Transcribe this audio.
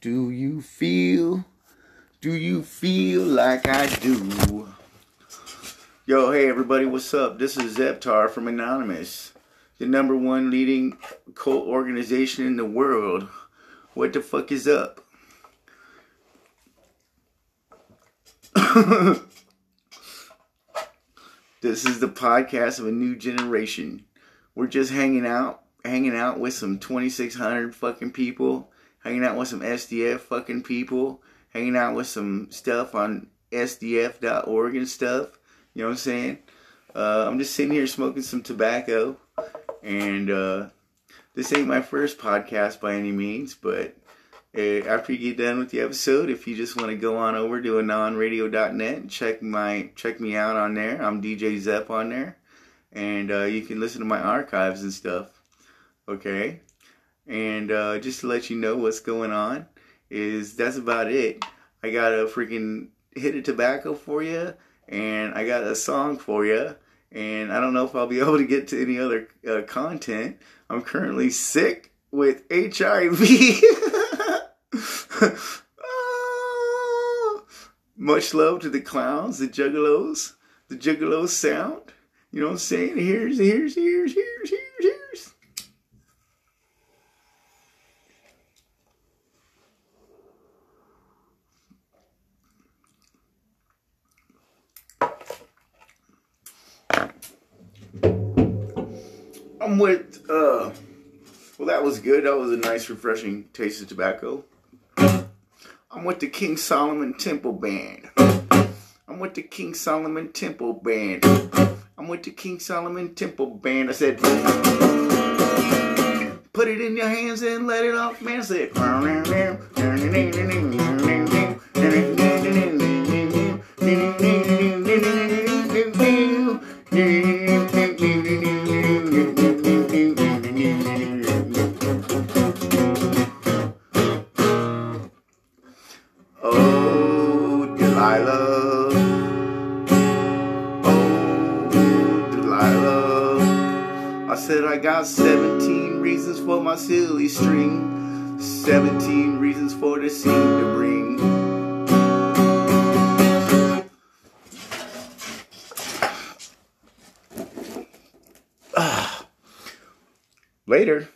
Do you feel? Do you feel like I do? Yo, hey everybody, what's up? This is Zeptar from Anonymous, the number one leading cult organization in the world. What the fuck is up? this is the podcast of a new generation. We're just hanging out, hanging out with some 2600 fucking people, hanging out with some SDF fucking people, hanging out with some stuff on SDF.org and stuff. You know what I'm saying? Uh, I'm just sitting here smoking some tobacco, and uh, this ain't my first podcast by any means, but uh, after you get done with the episode, if you just want to go on over to anonradio.net and check my check me out on there, I'm DJ Zepp on there, and uh, you can listen to my archives and stuff. Okay, and uh, just to let you know what's going on is that's about it. I got a freaking hit of tobacco for you, and I got a song for you. And I don't know if I'll be able to get to any other uh, content. I'm currently sick with HIV. Much love to the clowns, the juggalos, the juggalo sound. You know what I'm saying? Here's, here's, here's, here's, here's. I'm with, uh, well, that was good. That was a nice, refreshing taste of tobacco. I'm with the King Solomon Temple Band. I'm with the King Solomon Temple Band. I'm with the King Solomon Temple Band. I said, put it in your hands and let it off, man. I said, Delilah. Oh, Delilah. I said I got 17 reasons for my silly string. 17 reasons for the scene to bring. Later.